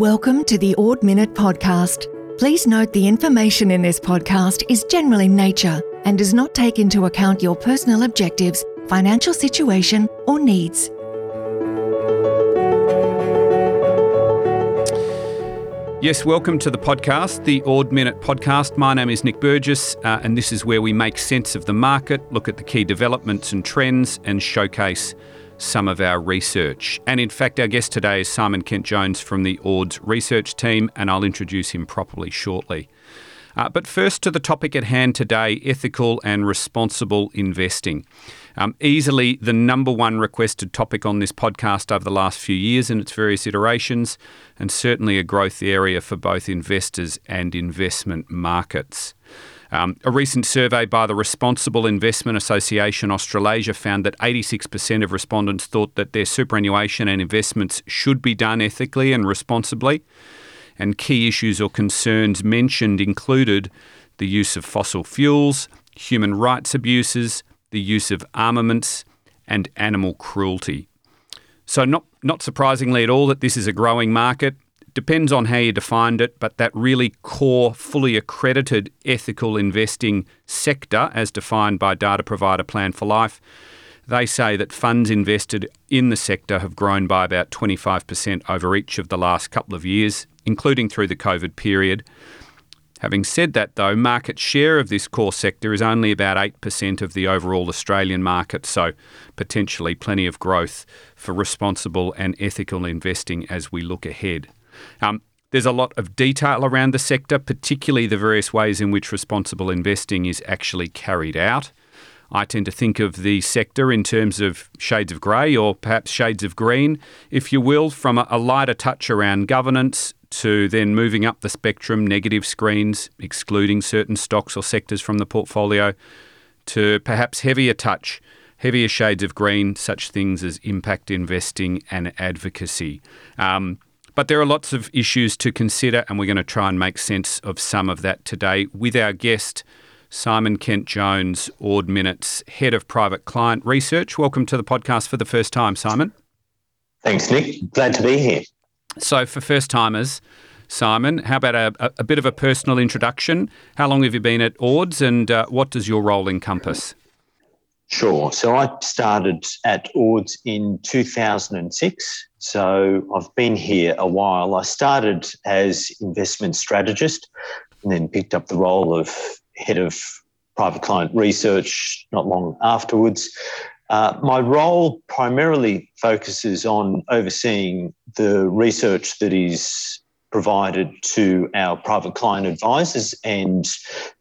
Welcome to the Ord Minnett Podcast. Please note the information in this podcast is general in nature and does not take into account your personal objectives, financial situation, or needs. Yes, welcome to the podcast, the Ord Minnett Podcast. My name is Nick Burgess, uh, and this is where we make sense of the market, look at the key developments and trends, and showcase some of our research. And in fact, our guest today is Simon Kent Jones from the Ord's research team, and I'll introduce him properly shortly. Uh, but first to the topic at hand today ethical and responsible investing. Um, easily the number one requested topic on this podcast over the last few years in its various iterations, and certainly a growth area for both investors and investment markets. Um, a recent survey by the Responsible Investment Association Australasia found that 86% of respondents thought that their superannuation and investments should be done ethically and responsibly. And key issues or concerns mentioned included the use of fossil fuels, human rights abuses, the use of armaments, and animal cruelty. So, not, not surprisingly at all, that this is a growing market depends on how you defined it, but that really core, fully accredited ethical investing sector, as defined by data provider Plan for Life, they say that funds invested in the sector have grown by about 25% over each of the last couple of years, including through the COVID period. Having said that, though, market share of this core sector is only about 8% of the overall Australian market, so potentially plenty of growth for responsible and ethical investing as we look ahead. Um, there's a lot of detail around the sector, particularly the various ways in which responsible investing is actually carried out. I tend to think of the sector in terms of shades of grey or perhaps shades of green, if you will, from a, lighter touch around governance to then moving up the spectrum, negative screens, excluding certain stocks or sectors from the portfolio, to perhaps heavier touch, heavier shades of green, such things as impact investing and advocacy. Um, but there are lots of issues to consider, and we're going to try and make sense of some of that today with our guest, Simon Kent Jones, Ord Minnett's, Head of Private Client Research. Welcome to the podcast for the first time, Simon. Thanks, Nick. Glad to be here. So, for first timers, Simon, how about a, a, bit of a personal introduction? How long have you been at Ords and uh, what does your role encompass? Sure. So I started at Ords in 2006. So I've been here a while. I started as investment strategist and then picked up the role of head of private client research not long afterwards. Uh, my role primarily focuses on overseeing the research that is provided to our private client advisors and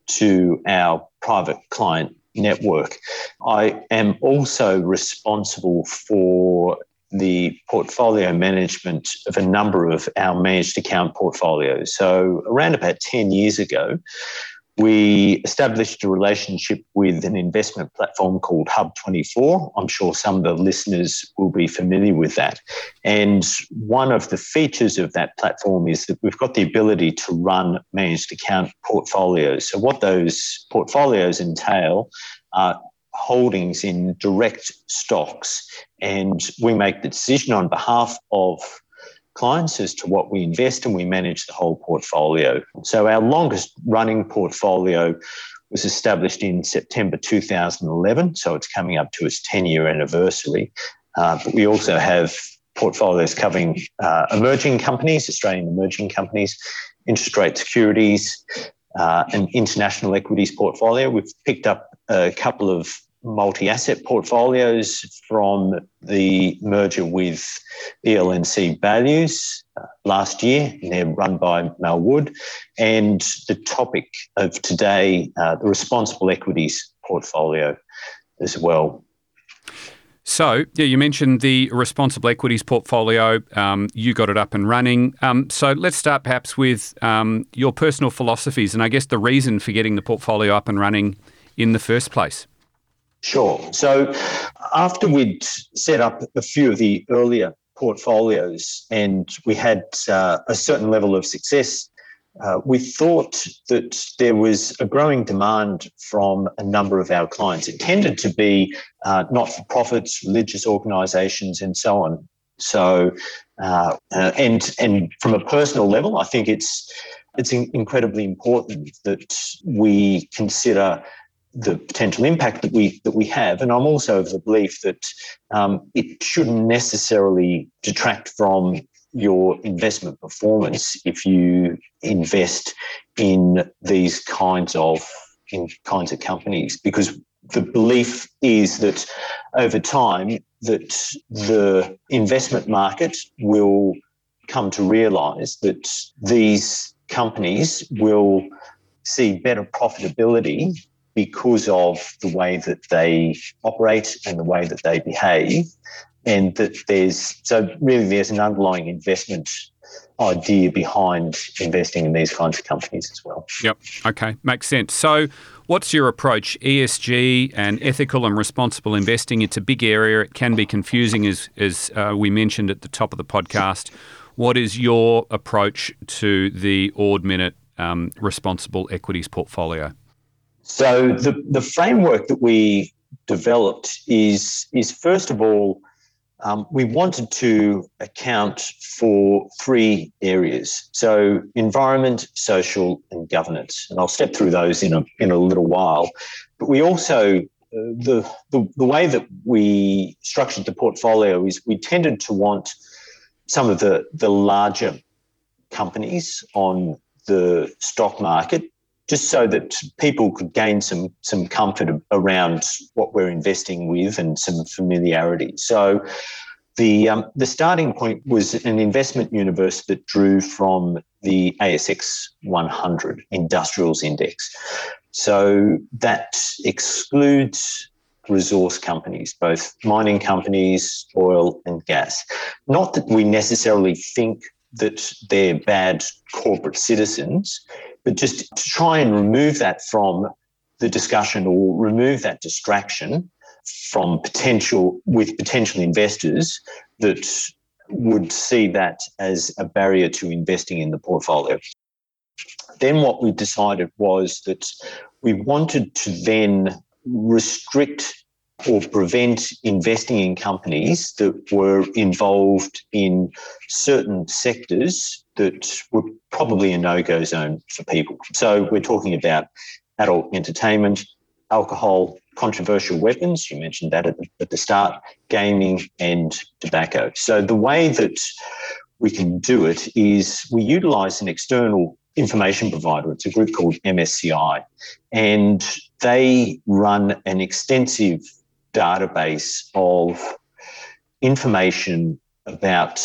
to our private client network. I am also responsible for the portfolio management of a number of our managed account portfolios. So, around about 10 years ago, we established a relationship with an investment platform called Hub24. I'm sure some of the listeners will be familiar with that. And one of the features of that platform is that we've got the ability to run managed account portfolios. So, what those portfolios entail are holdings in direct stocks, and we make the decision on behalf of clients as to what we invest and we manage the whole portfolio. So our longest running portfolio was established in September 2011, so it's coming up to its 10 year anniversary. Uh, but we also have portfolios covering uh, emerging companies, Australian emerging companies, interest rate securities, uh, an international equities portfolio. We've picked up a couple of multi-asset portfolios from the merger with EL&C Baillieu uh, last year. They're run by Mel Wood. And the topic of today, uh, the responsible equities portfolio as well. So, yeah, you mentioned the responsible equities portfolio. Um, you got it up and running. Um, so, let's start perhaps with um, your personal philosophies and I guess the reason for getting the portfolio up and running in the first place. Sure. So after we'd set up a few of the earlier portfolios and we had uh, a certain level of success, uh, we thought that there was a growing demand from a number of our clients. It tended to be uh, not for profits, religious organisations, and so on. So, uh, uh, and and from a personal level, I think it's it's incredibly important that we consider the potential impact that we that we have. And I'm also of the belief that um, it shouldn't necessarily detract from your investment performance if you invest in these kinds of in kinds of companies because the belief is that over time that the investment market will come to realize that these companies will see better profitability because of the way that they operate and the way that they behave. And that there's so really there's an underlying investment idea behind investing in these kinds of companies as well. Yep. Okay. Makes sense. So, what's your approach? ESG and ethical and responsible investing. It's a big area. It can be confusing, as as uh, we mentioned at the top of the podcast. What is your approach to the Ord Minnett um, responsible equities portfolio? So the, the framework that we developed is, is first of all, um, we wanted to account for three areas. So environment, social, and governance. And I'll step through those in a, in a little while. But we also, uh, the, the, the way that we structured the portfolio is we tended to want some of the, the larger companies on the stock market just so that people could gain some some comfort around what we're investing with and some familiarity. So the um, the starting point was an investment universe that drew from the ASX 100 Industrials Index. So that excludes resource companies, both mining companies, oil and gas. Not that we necessarily think that they're bad corporate citizens, but just to try and remove that from the discussion or remove that distraction from potential with potential investors that would see that as a barrier to investing in the portfolio. Then what we decided was that we wanted to then restrict or prevent investing in companies that were involved in certain sectors that were probably a no-go zone for people. So we're talking about adult entertainment, alcohol, controversial weapons, you mentioned that at the, at the start, gaming and tobacco. So the way that we can do it is we utilize an external information provider. It's a group called MSCI, and they run an extensive database of information about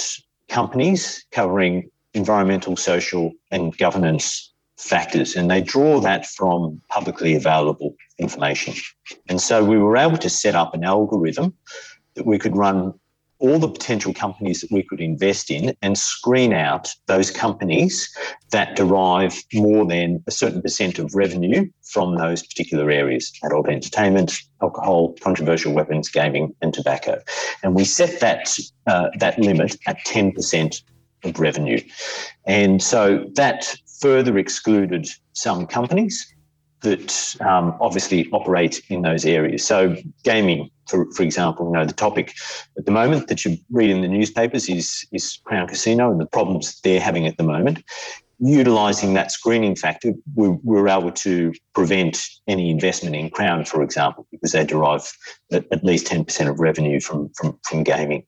companies covering environmental, social, and governance factors. And they draw that from publicly available information. And so we were able to set up an algorithm that we could run all the potential companies that we could invest in and screen out those companies that derive more than a certain percent of revenue from those particular areas adult entertainment, alcohol, controversial weapons, gaming, and tobacco. And we set that, uh, that limit at 10% of revenue. And so that further excluded some companies that um, obviously operate in those areas. So gaming, for, for example, you know, the topic at the moment that you read in the newspapers is, is Crown Casino and the problems they're having at the moment utilising that screening factor, we, were able to prevent any investment in Crown, for example, because they derive at, at least 10% of revenue from, from, from gaming.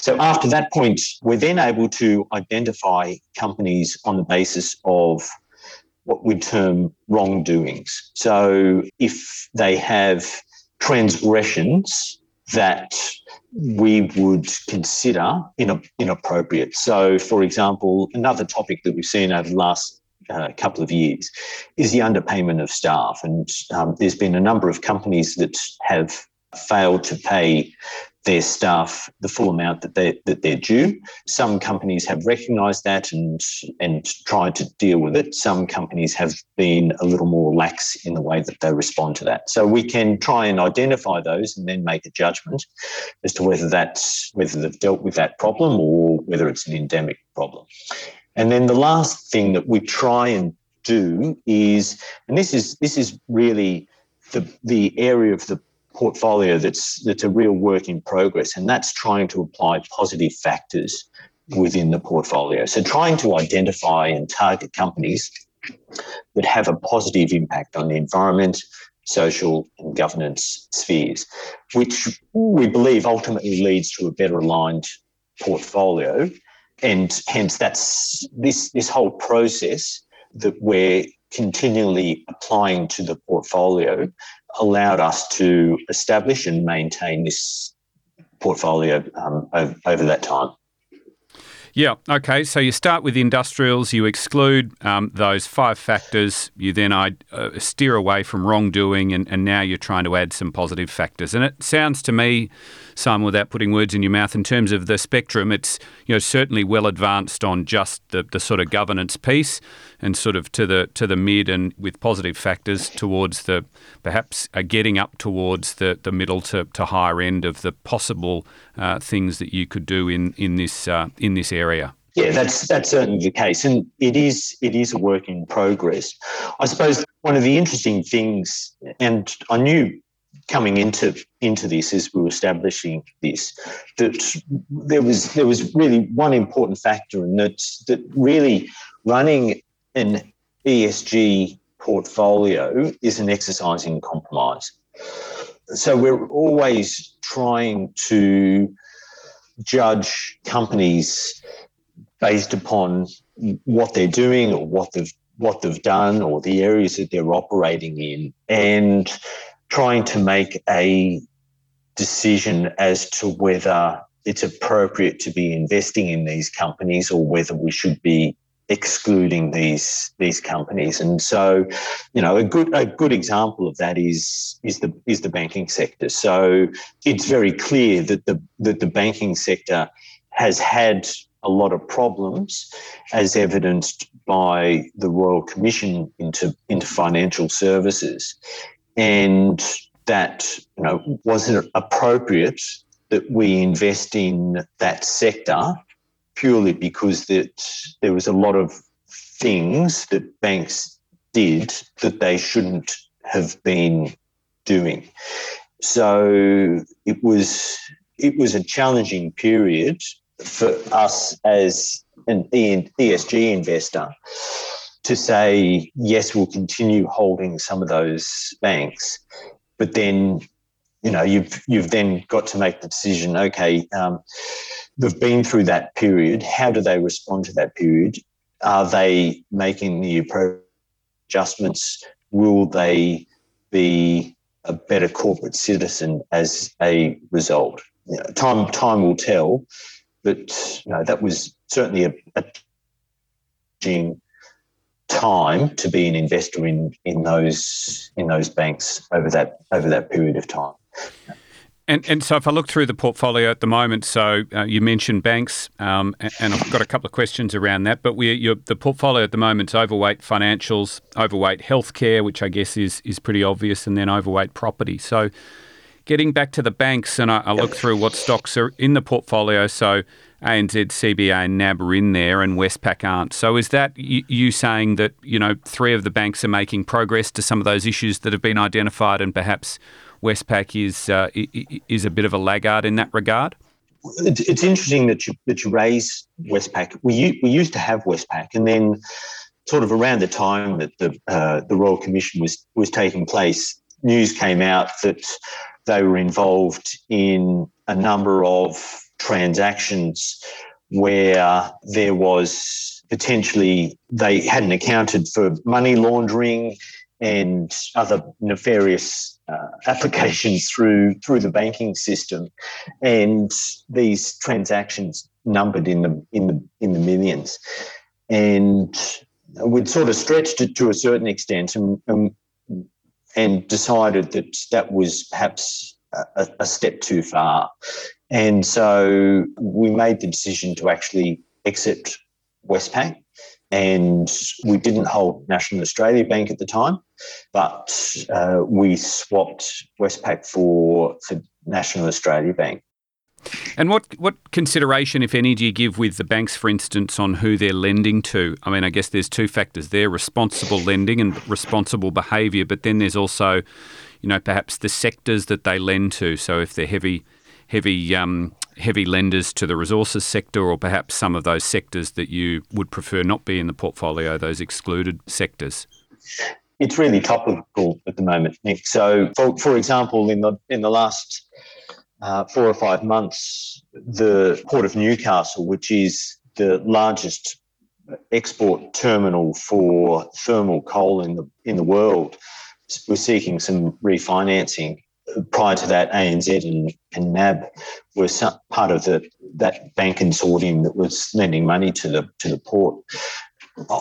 So after that point, we're then able to identify companies on the basis of what we term wrongdoings. So if they have transgressions that we would consider inappropriate. So, for example, another topic that we've seen over the last uh, couple of years is the underpayment of staff. And um, there's been a number of companies that have failed to pay their staff the full amount that they that they're due. Some companies have recognised that and and tried to deal with it. Some companies have been a little more lax in the way that they respond to that. So we can try and identify those and then make a judgment as to whether that's whether they've dealt with that problem or whether it's an endemic problem. And then the last thing that we try and do is, and this is this is really the the area of the portfolio that's that's a real work in progress, and that's trying to apply positive factors within the portfolio. So trying to identify and target companies that have a positive impact on the environment, social and governance spheres, which we believe ultimately leads to a better aligned portfolio. And hence that's this this whole process that we're continually applying to the portfolio allowed us to establish and maintain this portfolio um, over, over that time. Yeah. Okay. So you start with industrials. You exclude um, those five factors. You then uh, steer away from wrongdoing, and, and now you're trying to add some positive factors. And it sounds to me, Simon, without putting words in your mouth, in terms of the spectrum, it's you know certainly well advanced on just the, the sort of governance piece, and sort of to the to the mid and with positive factors towards the perhaps uh, getting up towards the, the middle to, to higher end of the possible uh, things that you could do in in this uh, in this area. Yeah, that's that's certainly the case, and it is it is a work in progress. I suppose one of the interesting things, and I knew coming into into this as we were establishing this, that there was there was really one important factor, and that that really running an ESG portfolio is an exercise in compromise. So we're always trying to judge companies based upon what they're doing or what they've what they've done or the areas that they're operating in and trying to make a decision as to whether it's appropriate to be investing in these companies or whether we should be excluding these these companies. And so, you know, a good a good example of that is is the is the banking sector. So it's very clear that the that the banking sector has had a lot of problems, as evidenced by the Royal Commission into into financial services, and that you know wasn't appropriate that we invest in that sector purely because that there was a lot of things that banks did that they shouldn't have been doing. So it was it was a challenging period for us as an ESG investor to say yes, we'll continue holding some of those banks, but then you know you've you've then got to make the decision. Okay, um, they've been through that period. How do they respond to that period? Are they making the appropriate adjustments? Will they be a better corporate citizen as a result? You know, time time will tell, but you know, that was certainly a, a time to be an investor in in those in those banks over that over that period of time. And, and so if I look through the portfolio at the moment, so uh, you mentioned banks, um, and, I've got a couple of questions around that. But we, the portfolio at the moment is overweight financials, overweight healthcare, which I guess is is pretty obvious, and then overweight property. So getting back to the banks, and I, I look through what stocks are in the portfolio. So ANZ, CBA, and NAB are in there, and Westpac aren't. So is that you, saying that you know three of the banks are making progress to some of those issues that have been identified, and perhaps Westpac is uh, is a bit of a laggard in that regard? It's interesting that you that you raise Westpac. We we used to have Westpac, and then sort of around the time that the uh, the Royal Commission was was taking place, news came out that they were involved in a number of transactions where there was potentially they hadn't accounted for money laundering and other nefarious uh, applications through through the banking system, and these transactions numbered in the in the in the millions, and we'd sort of stretched it to a certain extent, and and, and decided that that was perhaps a, a step too far, and so we made the decision to actually exit Westpac and we didn't hold National Australia Bank at the time, but uh, we swapped Westpac for, for National Australia Bank. And what, what consideration, if any, do you give with the banks, for instance, on who they're lending to? I mean, I guess there's two factors there responsible lending and responsible behaviour, but then there's also you know, perhaps the sectors that they lend to. So if they're heavy, heavy, um, heavy lenders to the resources sector, or perhaps some of those sectors that you would prefer not be in the portfolio, those excluded sectors. It's really topical at the moment, Nick. So, for, for example, in the in the last uh, four or five months, the Port of Newcastle, which is the largest export terminal for thermal coal in the in the world, was seeking some refinancing. Prior to that, ANZ and, and NAB were some, part of the that bank consortium that was lending money to the to the port.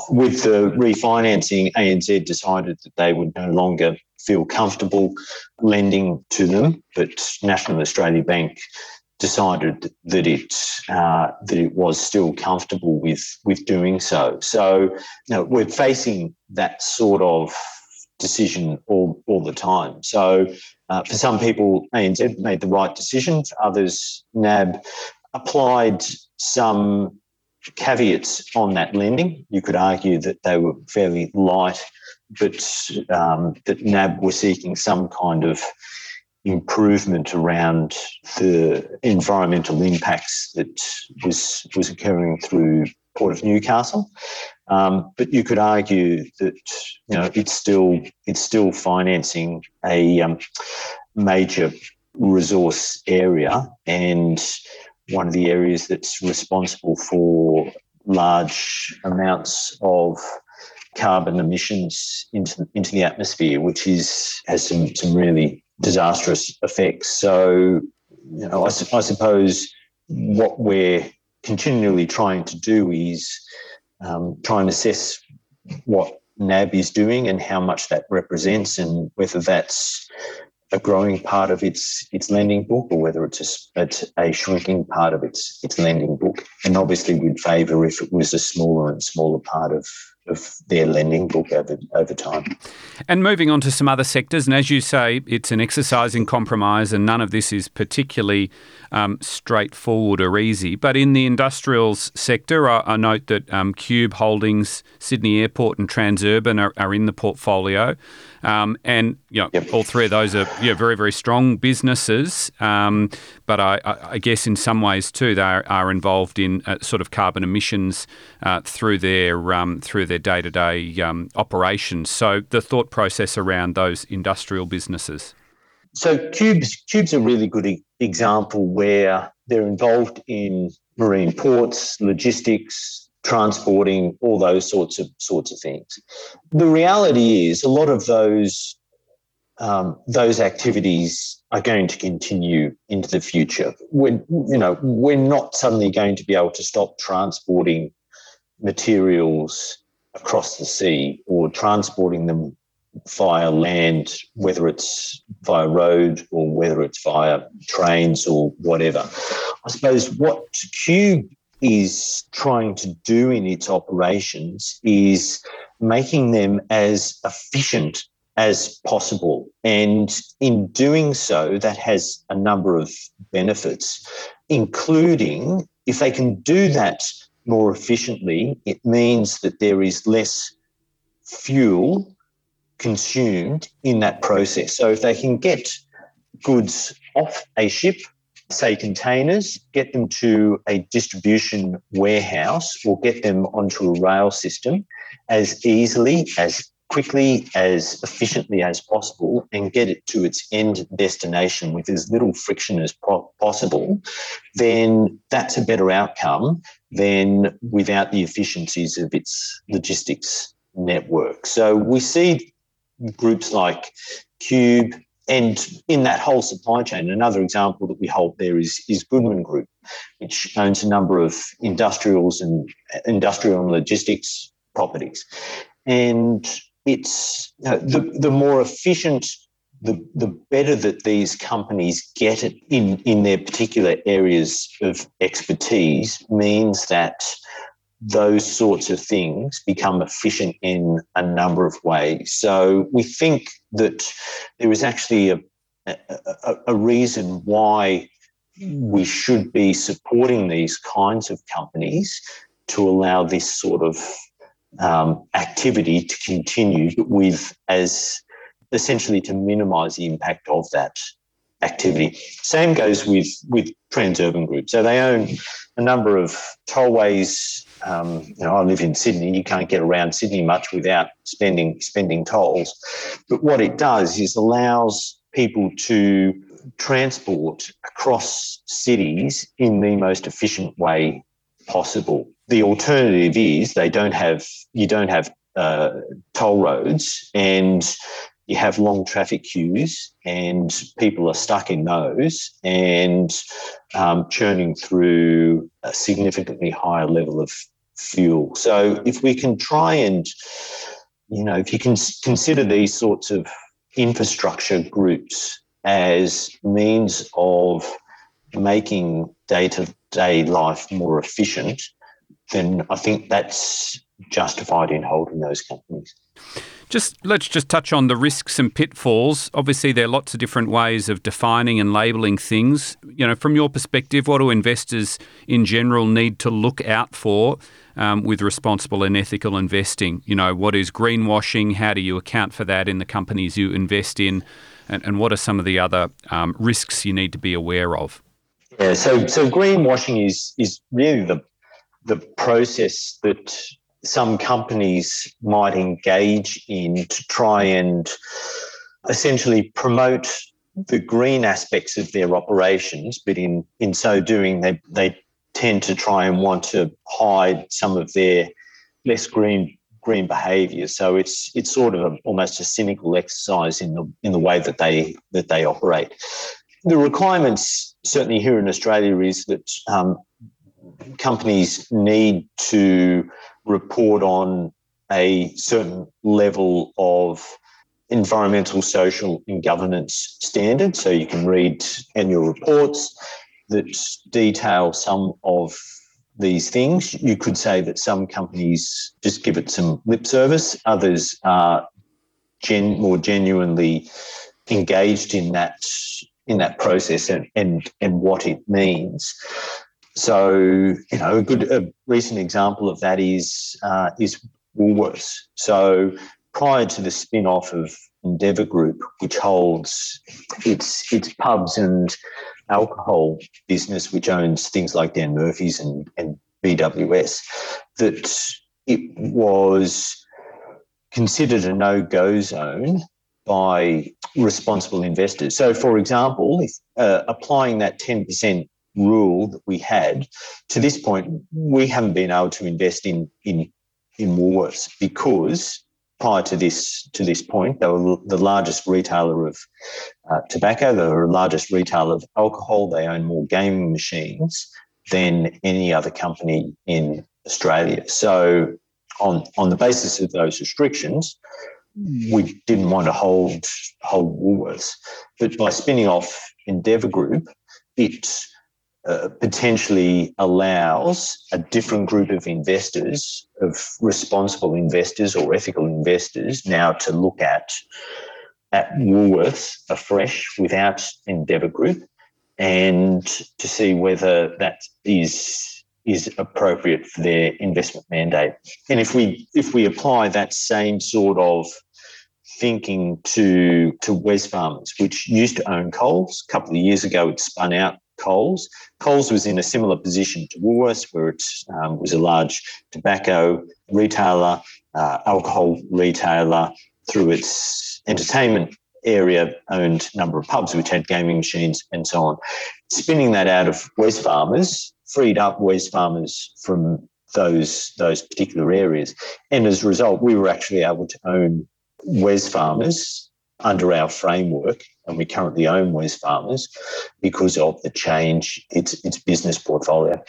With the refinancing, ANZ decided that they would no longer feel comfortable lending to them, but National Australia Bank decided that it uh, that it was still comfortable with with doing so. So you know, we're facing that sort of decision all all the time. So uh, for some people, ANZ made the right decision. For others, NAB applied some caveats on that lending. You could argue that they were fairly light but um, that NAB were seeking some kind of improvement around the environmental impacts that was was occurring through Port of Newcastle. Um, but you could argue that you know it's still it's still financing a um, major resource area and one of the areas that's responsible for large amounts of carbon emissions into into the atmosphere, which is has some some really disastrous effects. So, you know, I, I suppose what we're continually trying to do is um, try and assess what NAB is doing and how much that represents, and whether that's a growing part of its its lending book or whether it's a, a shrinking part of its its lending book. And obviously, we'd favour if it was a smaller and smaller part of of their lending book over, over time. And moving on to some other sectors, and as you say, it's an exercise in compromise, and none of this is particularly um, straightforward or easy. But in the industrials sector, I, I note that um, Qube Holdings, Sydney Airport, and Transurban are, are in the portfolio. Um, and you know, yep. all three of those are you know, very, very strong businesses. Um, but I, I, guess in some ways too, they are, are involved in uh, sort of carbon emissions uh, through their um, through their day to day operations. So the thought process around those industrial businesses. So cubes Qube's a really good e- example where they're involved in marine ports, logistics, transporting, all those sorts of sorts of things. The reality is, a lot of those um, those activities are going to continue into the future. We're, you know, we're not suddenly going to be able to stop transporting materials across the sea or transporting them via land, whether it's via road or whether it's via trains or whatever. I suppose what Qube is trying to do in its operations is making them as efficient as possible. And in doing so, that has a number of benefits, including if they can do that more efficiently, it means that there is less fuel consumed in that process. So if they can get goods off a ship say containers, get them to a distribution warehouse or get them onto a rail system as easily, as quickly, as efficiently as possible and get it to its end destination with as little friction as po- possible, then that's a better outcome than without the efficiencies of its logistics network. So we see groups like Qube, and in that whole supply chain, another example that we hold there is, is Goodman Group, which owns a number of industrials and industrial and logistics properties. And it's you know, the, the more efficient, the, the better that these companies get it in, in their particular areas of expertise means that those sorts of things become efficient in a number of ways. So we think that there is actually a, a, a, reason why we should be supporting these kinds of companies to allow this sort of um, activity to continue with as essentially to minimise the impact of that activity. Same goes with with Transurban Group. So they own a number of tollways. Um, you know, I live in Sydney. You can't get around Sydney much without spending spending tolls. But what it does is allows people to transport across cities in the most efficient way possible. The alternative is they don't have you don't have uh, toll roads and you have long traffic queues and people are stuck in those and um, churning through a significantly higher level of fuel. So if we can try and, you know, if you can consider these sorts of infrastructure groups as means of making day to day life more efficient, then I think that's justified in holding those companies. Just let's just touch on the risks and pitfalls. Obviously, there are lots of different ways of defining and labeling things. You know, from your perspective, what do investors in general need to look out for um, with responsible and ethical investing? You know, what is greenwashing? How do you account for that in the companies you invest in? And, and what are some of the other um, risks you need to be aware of? Yeah, so so greenwashing is is really the the process that some companies might engage in to try and essentially promote the green aspects of their operations, but in, in so doing, they, they tend to try and want to hide some of their less green green behaviour. So it's it's sort of a, almost a cynical exercise in the in the way that they that they operate. The requirements certainly here in Australia is that um, companies need to report on a certain level of environmental, social, and governance standards. So you can read annual reports that detail some of these things. You could say that some companies just give it some lip service, others are gen- more genuinely engaged in that in that process and, and and what it means. So, you know, a good a recent example of that is uh, is Woolworths. So, prior to the spin off of Endeavour Group, which holds its its pubs and alcohol business, which owns things like Dan Murphy's and, and BWS, that it was considered a no go zone by responsible investors. So, for example, if, uh, applying that 10% rule that we had, to this point, we haven't been able to invest in in in Woolworths because prior to this to this point, they were the largest retailer of uh, tobacco. The largest retailer of alcohol. They own more gaming machines than any other company in Australia. So, on on the basis of those restrictions, we didn't want to hold hold Woolworths. But by spinning off Endeavour Group, it uh, potentially allows a different group of investors, of responsible investors or ethical investors, now to look at at Woolworths afresh without Endeavour Group, and to see whether that is is appropriate for their investment mandate. And if we if we apply that same sort of thinking to to Wesfarmers, which used to own Coles. A couple of years ago, it spun out Coles. Coles was in a similar position to Woolworths, where it um, was a large tobacco retailer, uh, alcohol retailer, through its entertainment area, owned a number of pubs which had gaming machines and so on. Spinning that out of Wesfarmers freed up Wesfarmers from those those particular areas, and as a result, we were actually able to own Wesfarmers under our framework, and we currently own Wesfarmers because of the change its its business portfolio.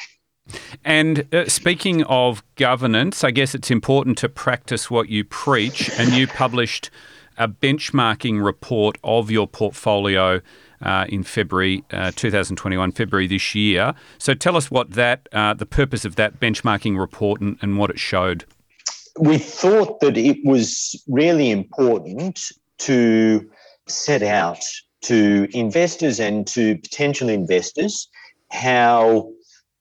And uh, speaking of governance, I guess it's important to practice what you preach. And you published a benchmarking report of your portfolio uh, in February uh, 2021, February this year. So tell us what that, uh, the purpose of that benchmarking report, and, and what it showed. We thought that it was really important to set out to investors and to potential investors how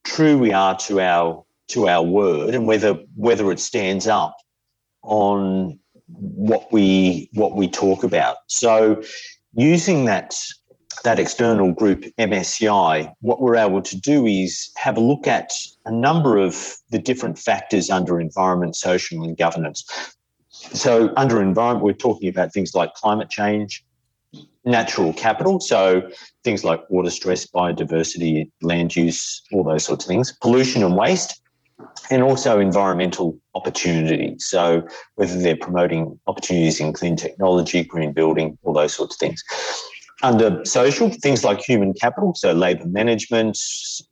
true we are to our to our word and whether whether it stands up on what we what we talk about. So using that that external group MSCI, what we're able to do is have a look at a number of the different factors under environment, social, and governance. So, under environment, we're talking about things like climate change, natural capital, so things like water stress, biodiversity, land use, all those sorts of things, pollution and waste, and also environmental opportunity. So, whether they're promoting opportunities in clean technology, green building, all those sorts of things. Under social, things like human capital, so labour management,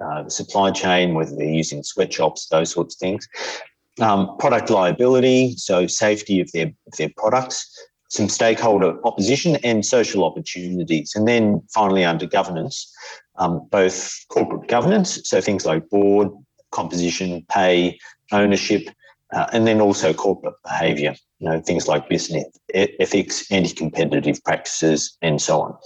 uh, the supply chain, whether they're using sweatshops, those sorts of things. Um, product liability, so safety of their, of their products, some stakeholder opposition and social opportunities. And then finally, under governance, um, both corporate governance, so things like board, composition, pay, ownership, uh, and then also corporate behaviour, you know, things like business ethics, anti-competitive practices, and so on.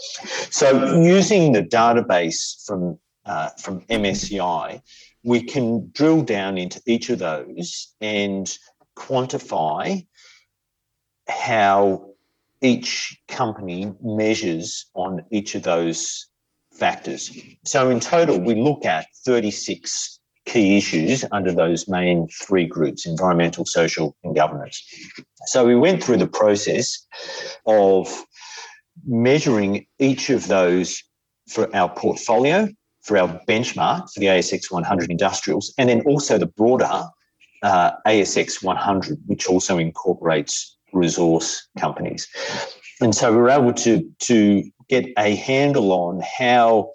So using the database from uh, from MSCI, we can drill down into each of those and quantify how each company measures on each of those factors. So in total, we look at 36 key issues under those main three groups environmental, social, and governance. So we went through the process of measuring each of those for our portfolio, for our benchmark for the ASX 100 industrials, and then also the broader uh, ASX 100, which also incorporates resource companies. And so we were able to, to get a handle on how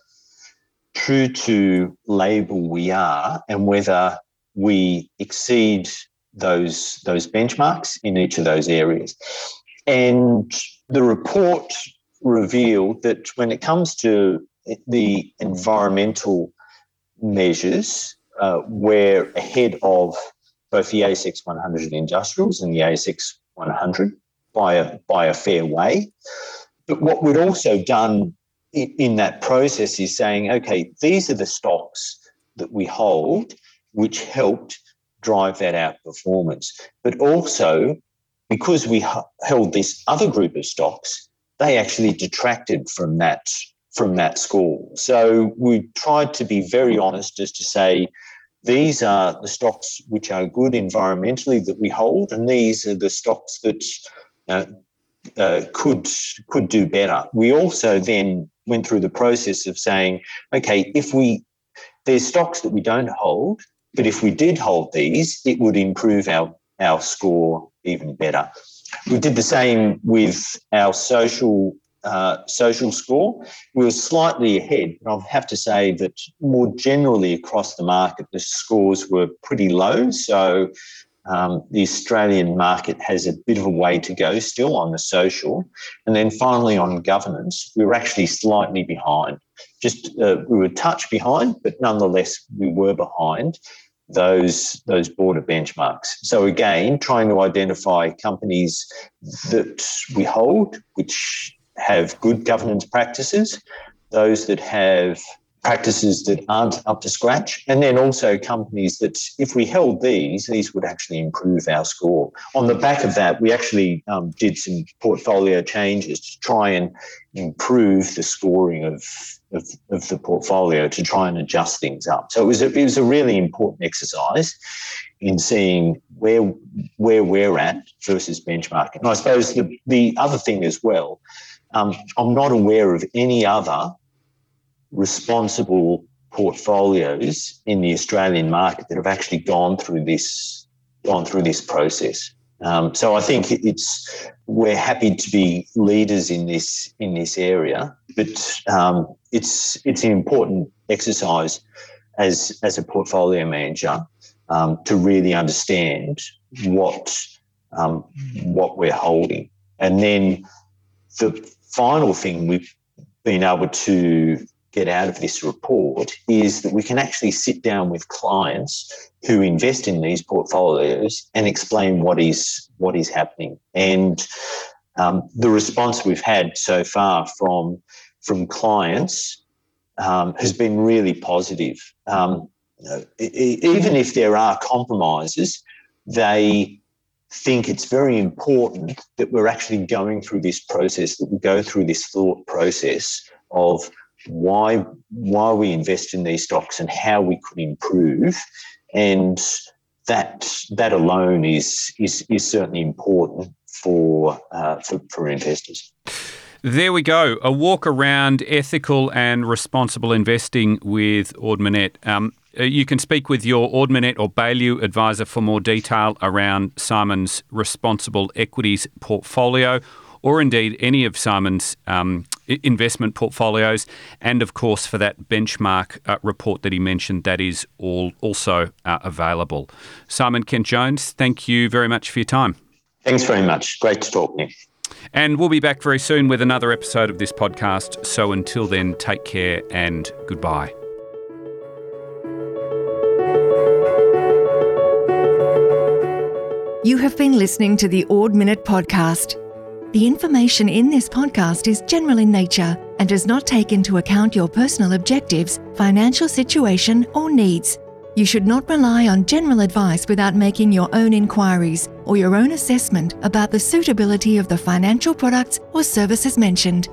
true to label we are and whether we exceed those those benchmarks in each of those areas. And the report revealed that when it comes to the environmental measures, uh, we're ahead of both the ASX 100 industrials and the ASX 100 by a by a fair way. But what we'd also done in, in that process is saying, okay, these are the stocks that we hold, which helped drive that outperformance. But also, because we held this other group of stocks, they actually detracted from that from that score. So we tried to be very honest as to say these are the stocks which are good environmentally that we hold, and these are the stocks that uh, uh, could could do better. We also then went through the process of saying, okay, if we there's stocks that we don't hold, but if we did hold these, it would improve our our score even better. We did the same with our social uh, social score. We were slightly ahead, but I have to say that more generally across the market, the scores were pretty low. So um, the Australian market has a bit of a way to go still on the social. And then finally on governance, we were actually slightly behind. Just uh, we were touch behind, but nonetheless we were behind those those broader benchmarks. So again, trying to identify companies that we hold, which have good governance practices, those that have practices that aren't up to scratch, and then also companies that, if we held these, these would actually improve our score. On the back of that, we actually um, did some portfolio changes to try and improve the scoring of, of, of, the portfolio to try and adjust things up. So it was a, it was a really important exercise in seeing where where we're at versus benchmarking. And I suppose the, the other thing as well, um, I'm not aware of any other responsible portfolios in the Australian market that have actually gone through this gone through this process. Um, so I think it's we're happy to be leaders in this in this area, but um, it's it's an important exercise as as a portfolio manager um, to really understand what um, what we're holding, and then the final thing we've been able to get out of this report is that we can actually sit down with clients who invest in these portfolios and explain what is what is happening. And um, the response we've had so far from from clients um, has been really positive. Um, even if there are compromises, they think it's very important that we're actually going through this process, that we go through this thought process of why why we invest in these stocks and how we could improve. And that that alone is is is certainly important for uh, for, for investors. There we go. A walk around ethical and responsible investing with Ord Minnett. Um, you can speak with your Ord Minnett or Baillieu advisor for more detail around Simon's responsible equities portfolio, or indeed any of Simon's um, investment portfolios, and of course for that benchmark uh, report that he mentioned, that is all also uh, available. Simon Kent Jones, thank you very much for your time. Thanks very much. Great to talk, Nick. And we'll be back very soon with another episode of this podcast. So until then, take care and goodbye. You have been listening to the Ord Minnett podcast. The information in this podcast is general in nature and does not take into account your personal objectives, financial situation, or needs. You should not rely on general advice without making your own inquiries or your own assessment about the suitability of the financial products or services mentioned.